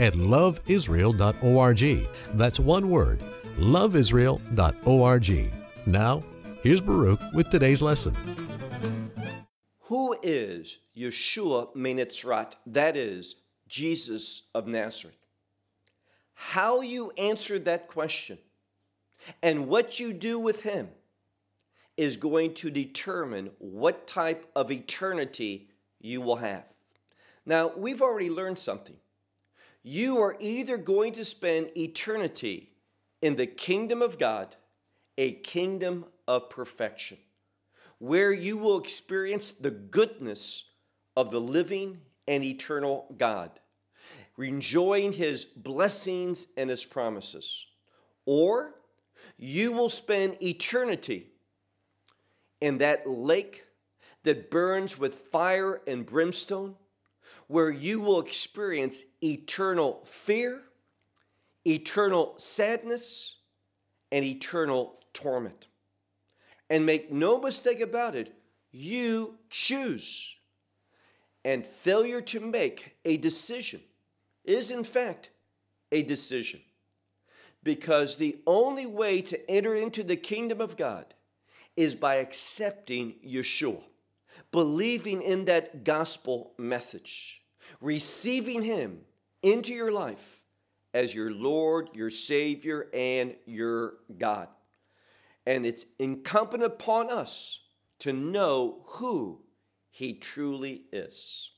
at loveisrael.org. That's one word, loveisrael.org. Now, here's Baruch with today's lesson. Who is Yeshua Menitzrat? That is, Jesus of Nazareth. How you answer that question and what you do with him is going to determine what type of eternity you will have. Now, we've already learned something. You are either going to spend eternity in the kingdom of God, a kingdom of perfection where you will experience the goodness of the living and eternal God, enjoying his blessings and his promises. Or you will spend eternity in that lake that burns with fire and brimstone, where you will experience eternal fear, eternal sadness, and eternal torment. And make no mistake about it, you choose. And failure to make a decision is, in fact, a decision. Because the only way to enter into the kingdom of God is by accepting Yeshua, believing in that gospel message, receiving Him into your life as your Lord, your Savior, and your God. And it's incumbent upon us to know who He truly is.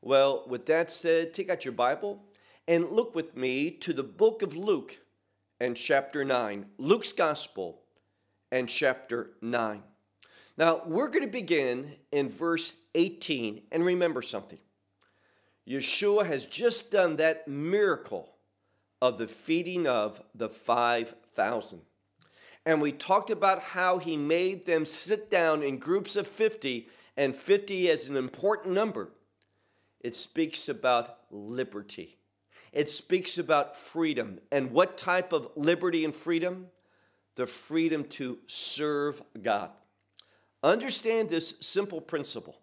Well, with that said, take out your Bible and look with me to the book of Luke and chapter 9, Luke's Gospel and chapter 9. Now, we're going to begin in verse 18, and remember something. Yeshua has just done that miracle of the feeding of the 5,000 and we talked about how he made them sit down in groups of 50, and 50 is an important number. It speaks about liberty. It speaks about freedom. And what type of liberty and freedom? The freedom to serve God. Understand this simple principle.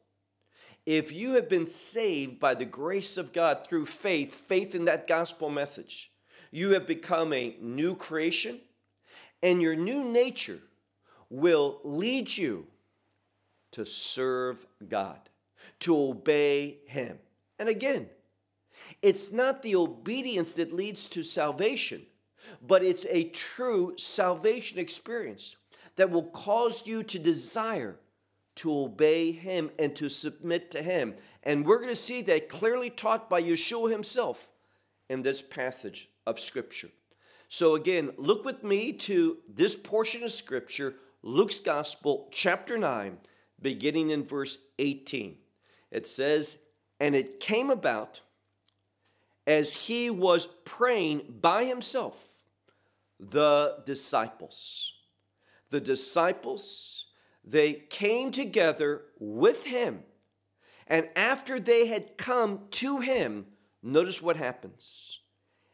If you have been saved by the grace of God through faith, faith in that gospel message, you have become a new creation and your new nature will lead you to serve God, to obey Him. And again, it's not the obedience that leads to salvation, but it's a true salvation experience that will cause you to desire to obey Him and to submit to Him. And we're going to see that clearly taught by Yeshua Himself in this passage of Scripture. So, again, look with me to this portion of Scripture, Luke's Gospel, chapter 9, beginning in verse 18. It says, And it came about as he was praying by himself, the disciples. The disciples, they came together with him. And after they had come to him, notice what happens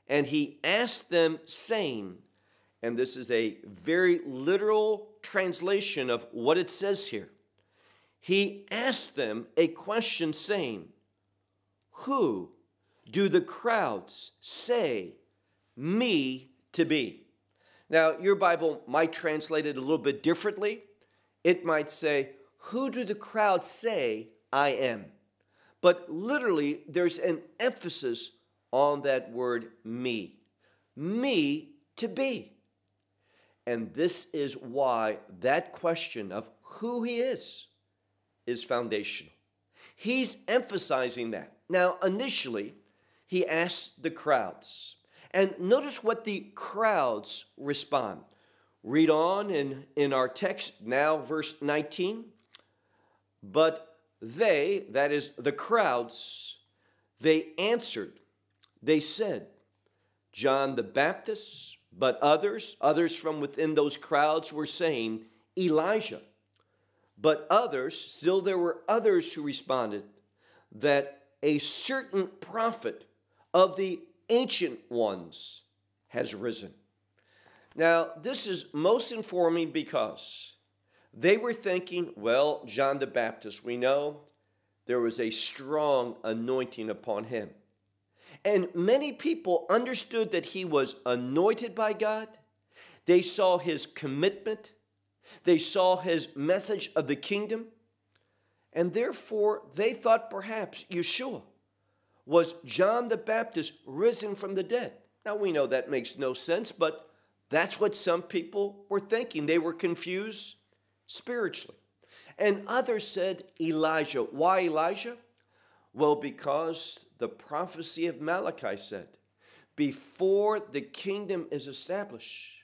and he asked them, saying, and this is a very literal translation of what it says here. He asked them a question, saying, Who do the crowds say me to be? Now, your Bible might translate it a little bit differently. It might say, Who do the crowds say I am? But literally, there's an emphasis on that word me. Me to be. And this is why that question of who he is is foundational. He's emphasizing that. Now, initially, he asks the crowds. And notice what the crowds respond. Read on in, in our text, now verse 19. But they, that is the crowds, they answered they said, John the Baptist, but others, others from within those crowds were saying Elijah. But others, still there were others who responded that a certain prophet of the ancient ones has risen. Now, this is most informing because they were thinking, well, John the Baptist, we know there was a strong anointing upon him. And many people understood that he was anointed by God. They saw his commitment, they saw his message of the kingdom, and therefore they thought perhaps Yeshua was John the Baptist risen from the dead. Now we know that makes no sense, but that's what some people were thinking. They were confused spiritually. And others said Elijah. Why Elijah? Well, because the prophecy of Malachi said, before the kingdom is established,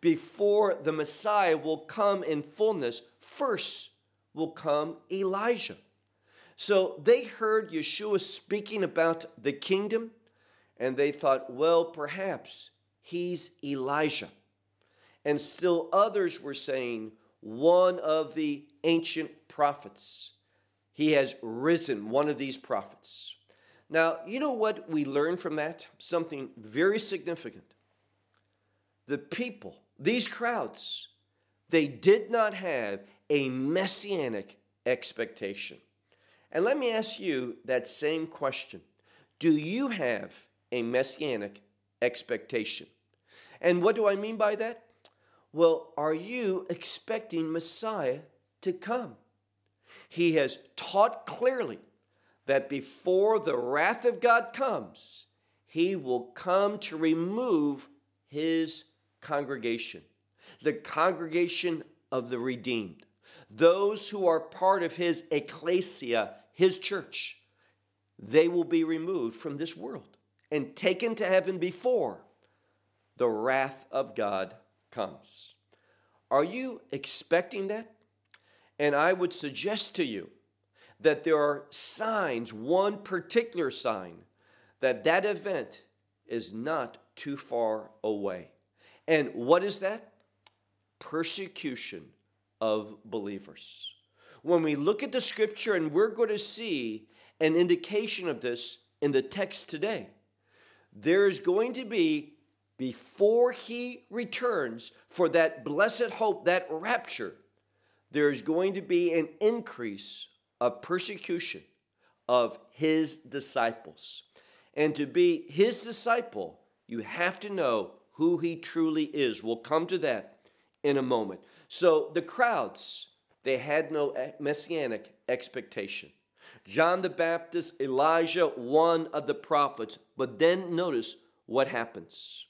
before the Messiah will come in fullness, first will come Elijah. So they heard Yeshua speaking about the kingdom, and they thought, well, perhaps he's Elijah. And still others were saying, one of the ancient prophets. He has risen, one of these prophets. Now, you know what we learn from that? Something very significant. The people, these crowds, they did not have a messianic expectation. And let me ask you that same question Do you have a messianic expectation? And what do I mean by that? Well, are you expecting Messiah to come? He has taught clearly that before the wrath of God comes, he will come to remove his congregation, the congregation of the redeemed, those who are part of his ecclesia, his church. They will be removed from this world and taken to heaven before the wrath of God comes. Are you expecting that? And I would suggest to you that there are signs, one particular sign, that that event is not too far away. And what is that? Persecution of believers. When we look at the scripture, and we're going to see an indication of this in the text today, there is going to be, before he returns for that blessed hope, that rapture, there is going to be an increase of persecution of his disciples. And to be his disciple, you have to know who he truly is. We'll come to that in a moment. So the crowds, they had no messianic expectation. John the Baptist, Elijah, one of the prophets. But then notice what happens.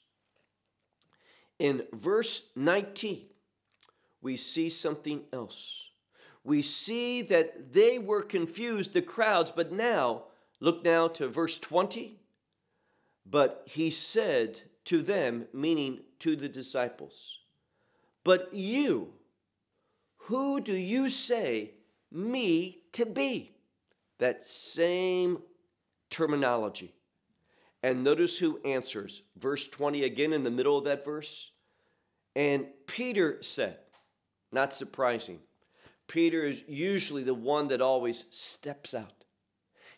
In verse 19, we see something else. We see that they were confused, the crowds, but now, look now to verse 20. But he said to them, meaning to the disciples, But you, who do you say me to be? That same terminology. And notice who answers. Verse 20 again in the middle of that verse. And Peter said, not surprising. Peter is usually the one that always steps out.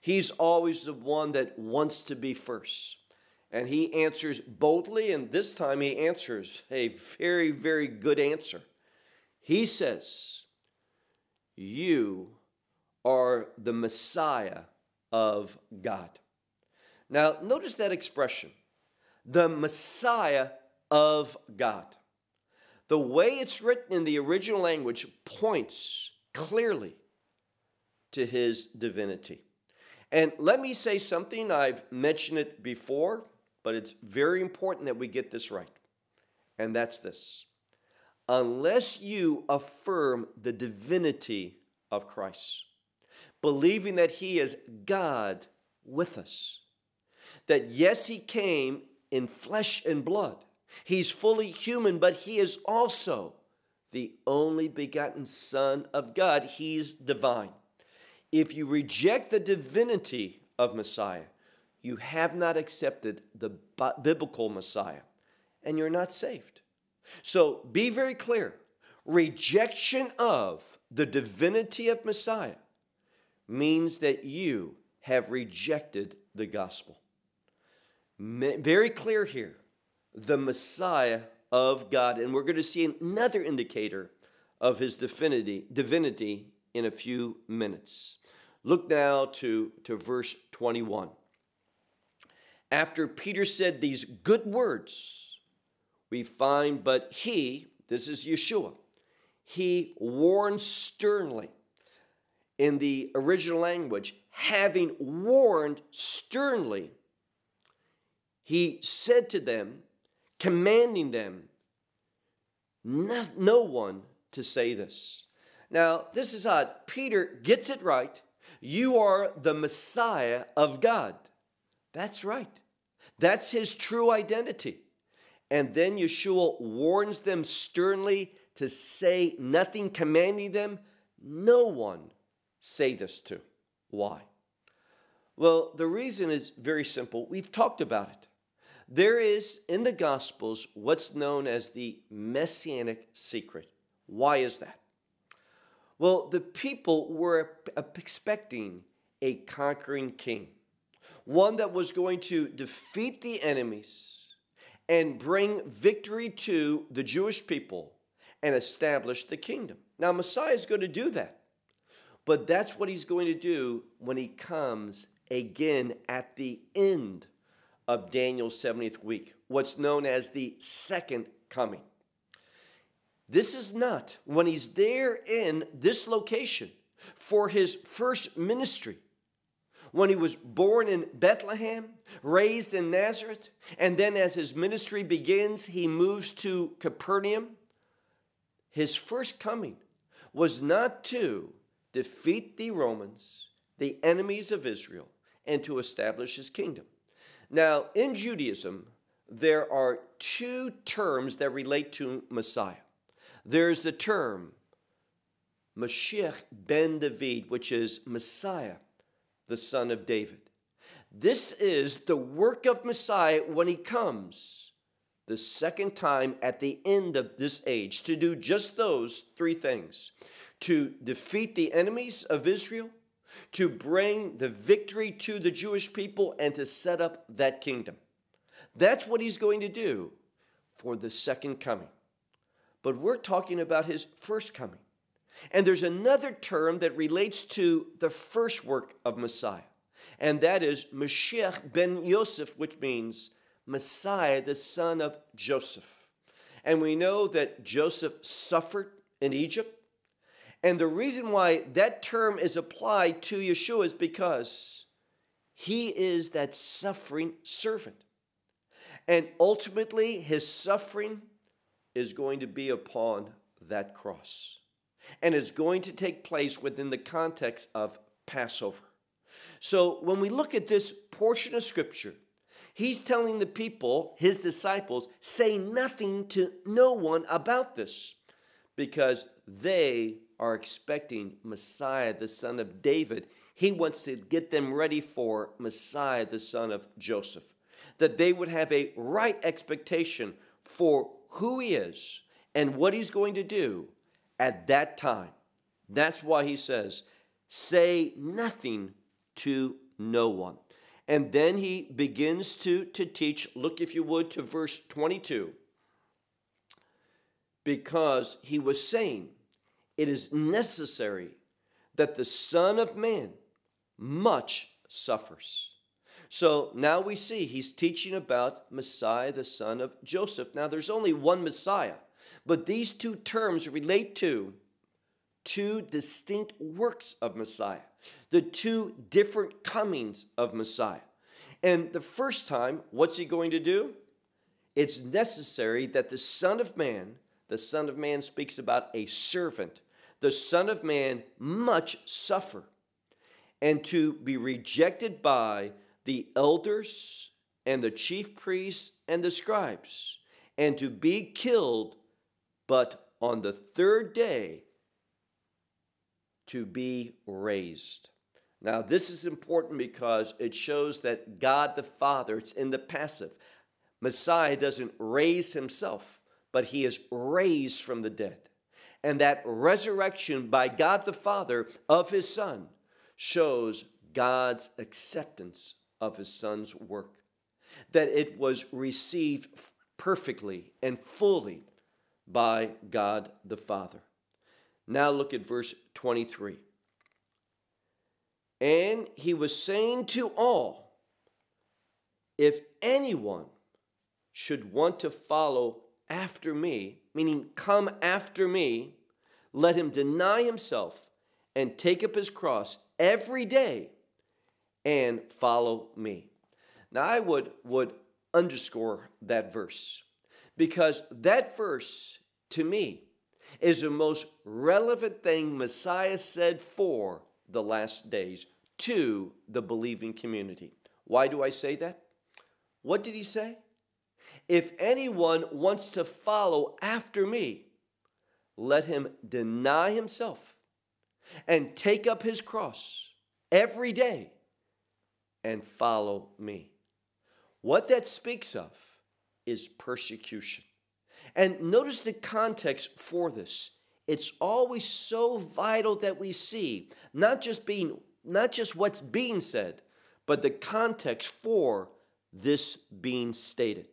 He's always the one that wants to be first. And he answers boldly, and this time he answers a very, very good answer. He says, You are the Messiah of God. Now, notice that expression the Messiah of God. The way it's written in the original language points clearly to his divinity. And let me say something, I've mentioned it before, but it's very important that we get this right. And that's this unless you affirm the divinity of Christ, believing that he is God with us, that yes, he came in flesh and blood He's fully human, but he is also the only begotten Son of God. He's divine. If you reject the divinity of Messiah, you have not accepted the biblical Messiah and you're not saved. So be very clear rejection of the divinity of Messiah means that you have rejected the gospel. Very clear here the Messiah of God. And we're going to see another indicator of his divinity, divinity in a few minutes. Look now to, to verse 21. After Peter said these good words, we find, but he, this is Yeshua, he warned sternly. In the original language, having warned sternly, he said to them, commanding them, no, one to say this. Now, this is odd. Peter gets it right. You are the Messiah of God. That's right. That's his true identity. And then Yeshua warns them sternly to say nothing, commanding them, no one say this to. Why? Well, the reason is very simple. We've talked about it. There is in the Gospels what's known as the messianic secret. Why is that? Well, the people were expecting a conquering king, one that was going to defeat the enemies and bring victory to the Jewish people and establish the kingdom. Now, Messiah is going to do that, but that's what he's going to do when he comes again at the end of Daniel's 70th week, what's known as the second coming. This is not when he's there in this location for his first ministry. When he was born in Bethlehem, raised in Nazareth, and then as his ministry begins, he moves to Capernaum. His first coming was not to defeat the Romans, the enemies of Israel, and to establish his kingdom. Now, in Judaism, there are two terms that relate to Messiah there's the term Mashiach ben David, which is Messiah, the son of David. This is the work of Messiah when he comes the second time at the end of this age to do just those three things to defeat the enemies of Israel, to bring the victory to the Jewish people, and to set up that kingdom. That's what he's going to do for the second coming but we're talking about his first coming. And there's another term that relates to the first work of Messiah, and that is Mashiach ben Yosef, which means Messiah, the son of Joseph. And we know that Joseph suffered in Egypt. And the reason why that term is applied to Yeshua is because he is that suffering servant. And ultimately, his suffering is going to be upon that cross. And is going to take place within the context of Passover. So when we look at this portion of scripture, he's telling the people, his disciples, say nothing to no one about this because they are expecting Messiah, the son of David. He wants to get them ready for Messiah, the son of Joseph, that they would have a right expectation for who he is and what he's going to do at that time. That's why he says, say nothing to no one. And then he begins to, to teach. Look, if you would, to verse 22. Because he was saying, it is necessary that the Son of Man much suffers so now we see he's teaching about Messiah, the son of Joseph. Now there's only one Messiah, but these two terms relate to two distinct works of Messiah, the two different comings of Messiah. And the first time, what's he going to do? It's necessary that the Son of Man, the Son of Man speaks about a servant, the Son of Man much suffer and to be rejected by the elders and the chief priests and the scribes, and to be killed, but on the third day to be raised. Now, this is important because it shows that God the Father, it's in the passive. Messiah doesn't raise himself, but he is raised from the dead. And that resurrection by God the Father of his Son shows God's acceptance of his Son's work, that it was received perfectly and fully by God the Father. Now look at verse 23. And he was saying to all, if anyone should want to follow after me, meaning come after me, let him deny himself and take up his cross every day and follow me. Now I would would underscore that verse because that verse to me is the most relevant thing Messiah said for the last days to the believing community. Why do I say that? What did he say? If anyone wants to follow after me, let him deny himself and take up his cross every day and follow me. What that speaks of is persecution. And notice the context for this. It's always so vital that we see not just being not just what's being said, but the context for this being stated.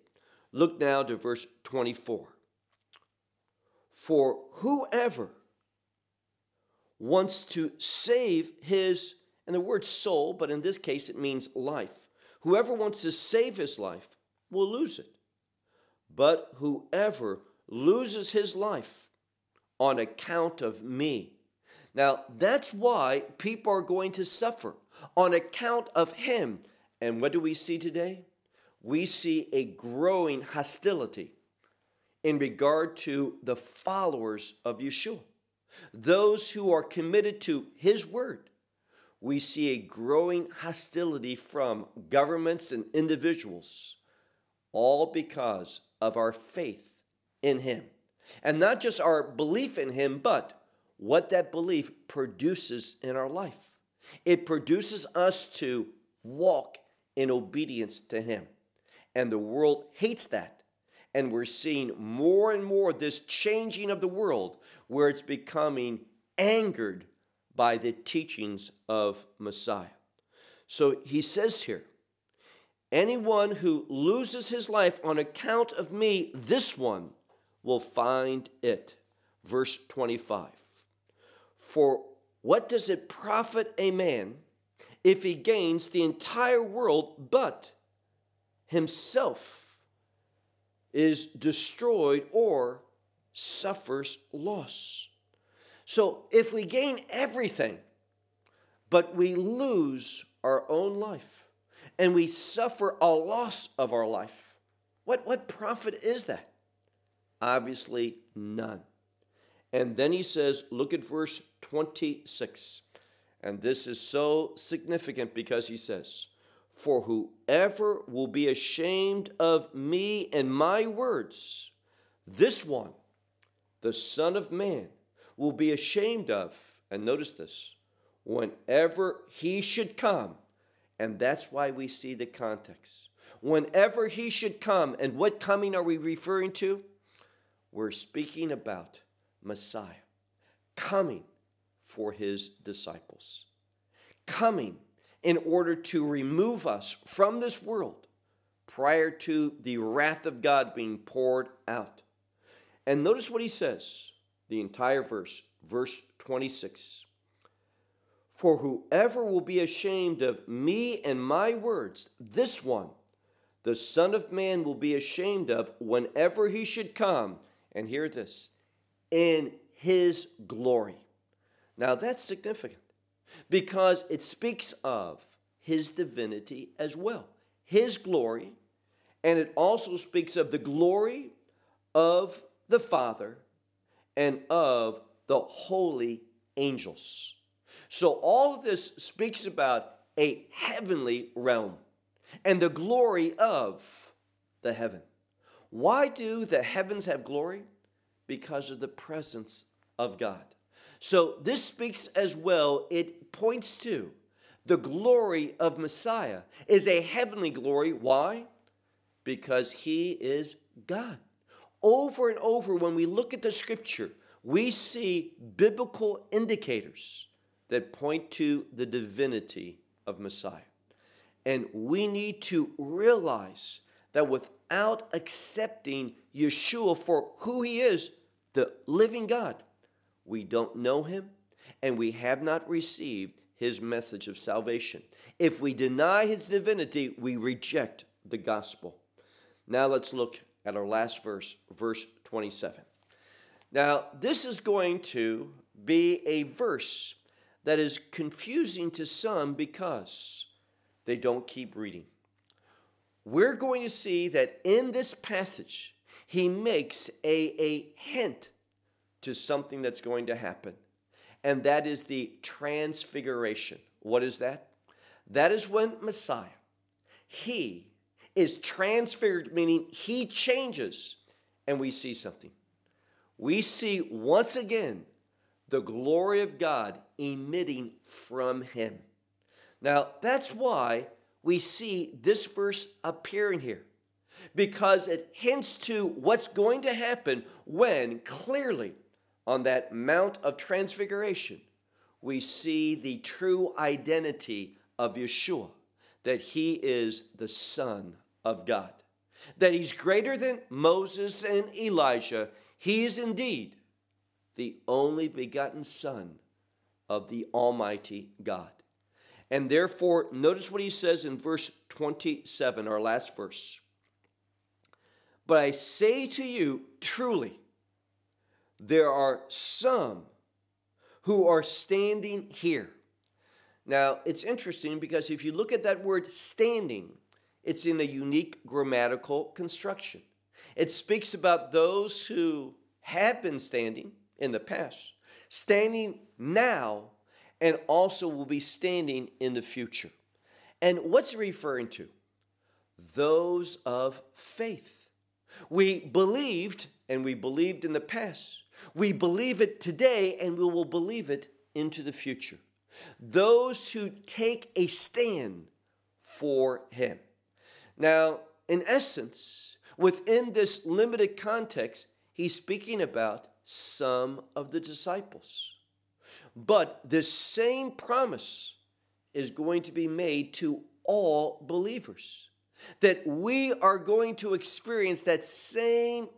Look now to verse 24. For whoever wants to save his, and the word soul, but in this case it means life. Whoever wants to save his life will lose it. But whoever loses his life on account of me. Now, that's why people are going to suffer on account of him. And what do we see today? We see a growing hostility in regard to the followers of Yeshua, those who are committed to his word. We see a growing hostility from governments and individuals, all because of our faith in him. And not just our belief in him, but what that belief produces in our life. It produces us to walk in obedience to him. And the world hates that. And we're seeing more and more this changing of the world where it's becoming angered by the teachings of Messiah. So he says here, anyone who loses his life on account of me, this one will find it. Verse 25. For what does it profit a man if he gains the entire world but himself is destroyed or suffers loss? So if we gain everything, but we lose our own life and we suffer a loss of our life, what, what profit is that? Obviously, none. And then he says, look at verse 26. And this is so significant because he says, For whoever will be ashamed of me and my words, this one, the Son of Man, will be ashamed of, and notice this, whenever he should come. And that's why we see the context. Whenever he should come, and what coming are we referring to? We're speaking about Messiah coming for his disciples, coming in order to remove us from this world prior to the wrath of God being poured out. And notice what he says, the entire verse, verse 26. For whoever will be ashamed of me and my words, this one, the Son of Man will be ashamed of whenever he should come. And hear this in his glory. Now that's significant because it speaks of his divinity as well, his glory, and it also speaks of the glory of the Father and of the holy angels. So all of this speaks about a heavenly realm and the glory of the heaven. Why do the heavens have glory? because of the presence of God. So this speaks as well, it points to The glory of Messiah is a heavenly glory. Why? Because he is God. Over and over, when we look at the scripture, we see biblical indicators that point to the divinity of Messiah. And we need to realize that without accepting Yeshua for who he is, the living God, we don't know him and we have not received his message of salvation. If we deny his divinity, we reject the gospel. Now let's look at our last verse, verse 27. Now, this is going to be a verse that is confusing to some because they don't keep reading. We're going to see that in this passage, he makes a, a hint to something that's going to happen, and that is the transfiguration. What is that? That is when Messiah, he is transfigured, meaning he changes, and we see something. We see once again the glory of God emitting from him. Now, that's why we see this verse appearing here, because it hints to what's going to happen when clearly on that Mount of Transfiguration we see the true identity of Yeshua, that he is the Son of God. That he's greater than Moses and Elijah. He is indeed the only begotten Son of the Almighty God. And therefore, notice what he says in verse 27, our last verse. But I say to you, truly, there are some who are standing here. Now, it's interesting because if you look at that word standing, it's in a unique grammatical construction. It speaks about those who have been standing in the past, standing now, and also will be standing in the future. And what's referring to? Those of faith. We believed, and we believed in the past. We believe it today, and we will believe it into the future. Those who take a stand for Him. Now, in essence, within this limited context, he's speaking about some of the disciples. But the same promise is going to be made to all believers that we are going to experience that same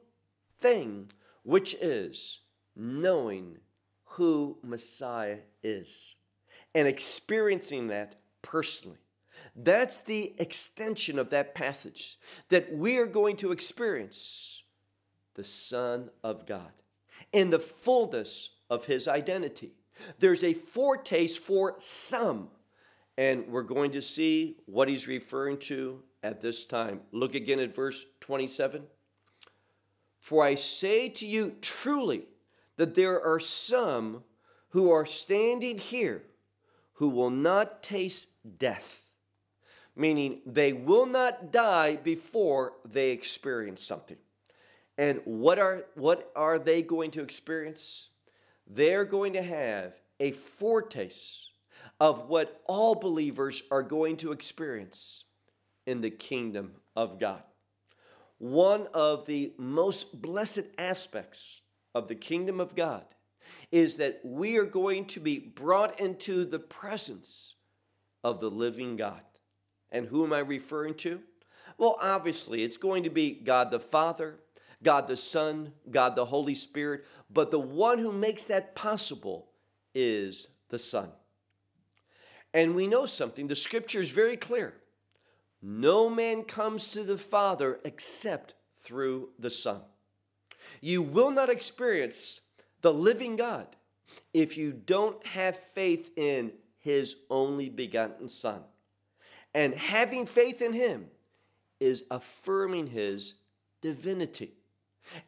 thing, which is knowing who Messiah is and experiencing that personally. That's the extension of that passage that we are going to experience the Son of God in the fullness of his identity. There's a foretaste for some, and we're going to see what he's referring to at this time. Look again at verse 27. For I say to you truly that there are some who are standing here who will not taste death meaning they will not die before they experience something. And what are, what are they going to experience? They're going to have a foretaste of what all believers are going to experience in the kingdom of God. One of the most blessed aspects of the kingdom of God is that we are going to be brought into the presence of the living God. And who am I referring to? Well, obviously, it's going to be God the Father, God the Son, God the Holy Spirit, but the one who makes that possible is the Son. And we know something, the scripture is very clear. No man comes to the Father except through the Son. You will not experience the living God if you don't have faith in his only begotten Son. And having faith in him is affirming his divinity.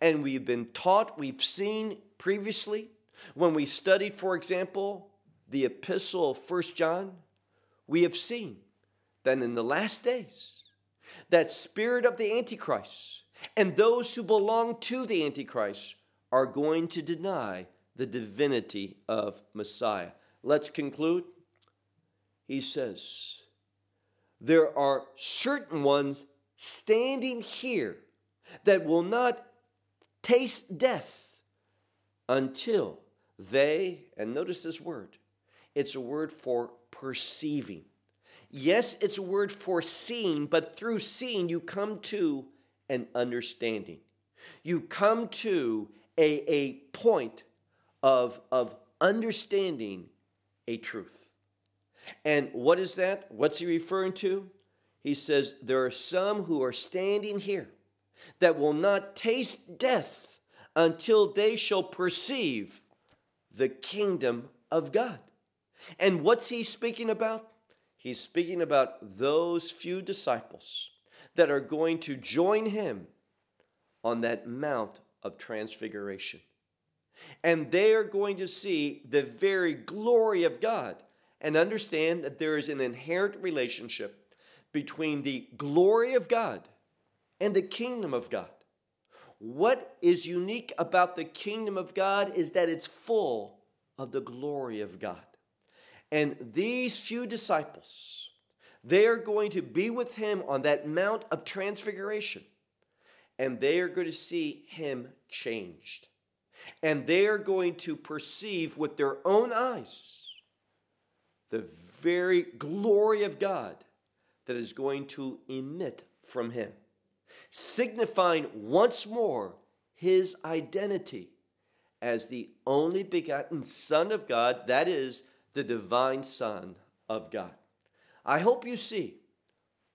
And we've been taught, we've seen previously, when we studied, for example, the epistle of First John, we have seen that in the last days, that spirit of the Antichrist and those who belong to the Antichrist are going to deny the divinity of Messiah. Let's conclude. he says, There are certain ones standing here that will not taste death until they, and notice this word, it's a word for perceiving. Yes, it's a word for seeing, but through seeing, you come to an understanding. You come to a, a point of, of understanding a truth. And what is that? What's he referring to? He says, There are some who are standing here that will not taste death until they shall perceive the kingdom of God. And what's he speaking about? He's speaking about those few disciples that are going to join him on that Mount of Transfiguration. And they are going to see the very glory of God and understand that there is an inherent relationship between the glory of God and the kingdom of God. What is unique about the kingdom of God is that it's full of the glory of God. And these few disciples, they are going to be with him on that Mount of Transfiguration, and they are going to see him changed. And they are going to perceive with their own eyes the very glory of God that is going to emit from him, signifying once more his identity as the only begotten Son of God, that is, the divine Son of God. I hope you see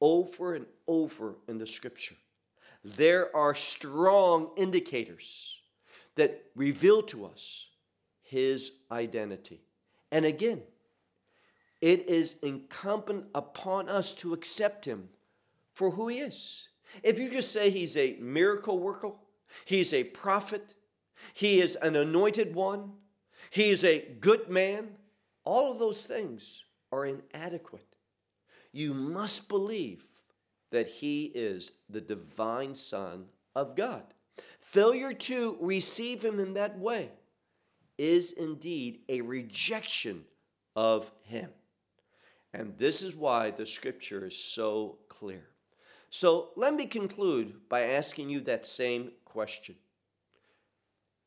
over and over in the scripture, there are strong indicators that reveal to us his identity. And again, it is incumbent upon us to accept him for who he is. If you just say he's a miracle worker, he's a prophet, he is an anointed one, he is a good man, all of those things are inadequate. You must believe that he is the divine Son of God. Failure to receive him in that way is indeed a rejection of him. And this is why the scripture is so clear. So let me conclude by asking you that same question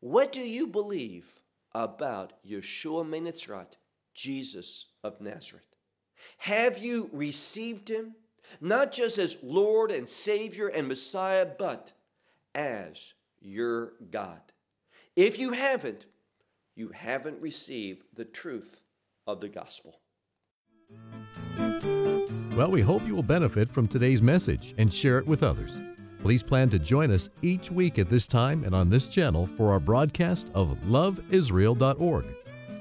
What do you believe about Yeshua Menitzrat, Jesus of Nazareth? Have you received him, not just as Lord and Savior and Messiah, but as your God? If you haven't, you haven't received the truth of the gospel. Well, we hope you will benefit from today's message and share it with others. Please plan to join us each week at this time and on this channel for our broadcast of loveisrael.org.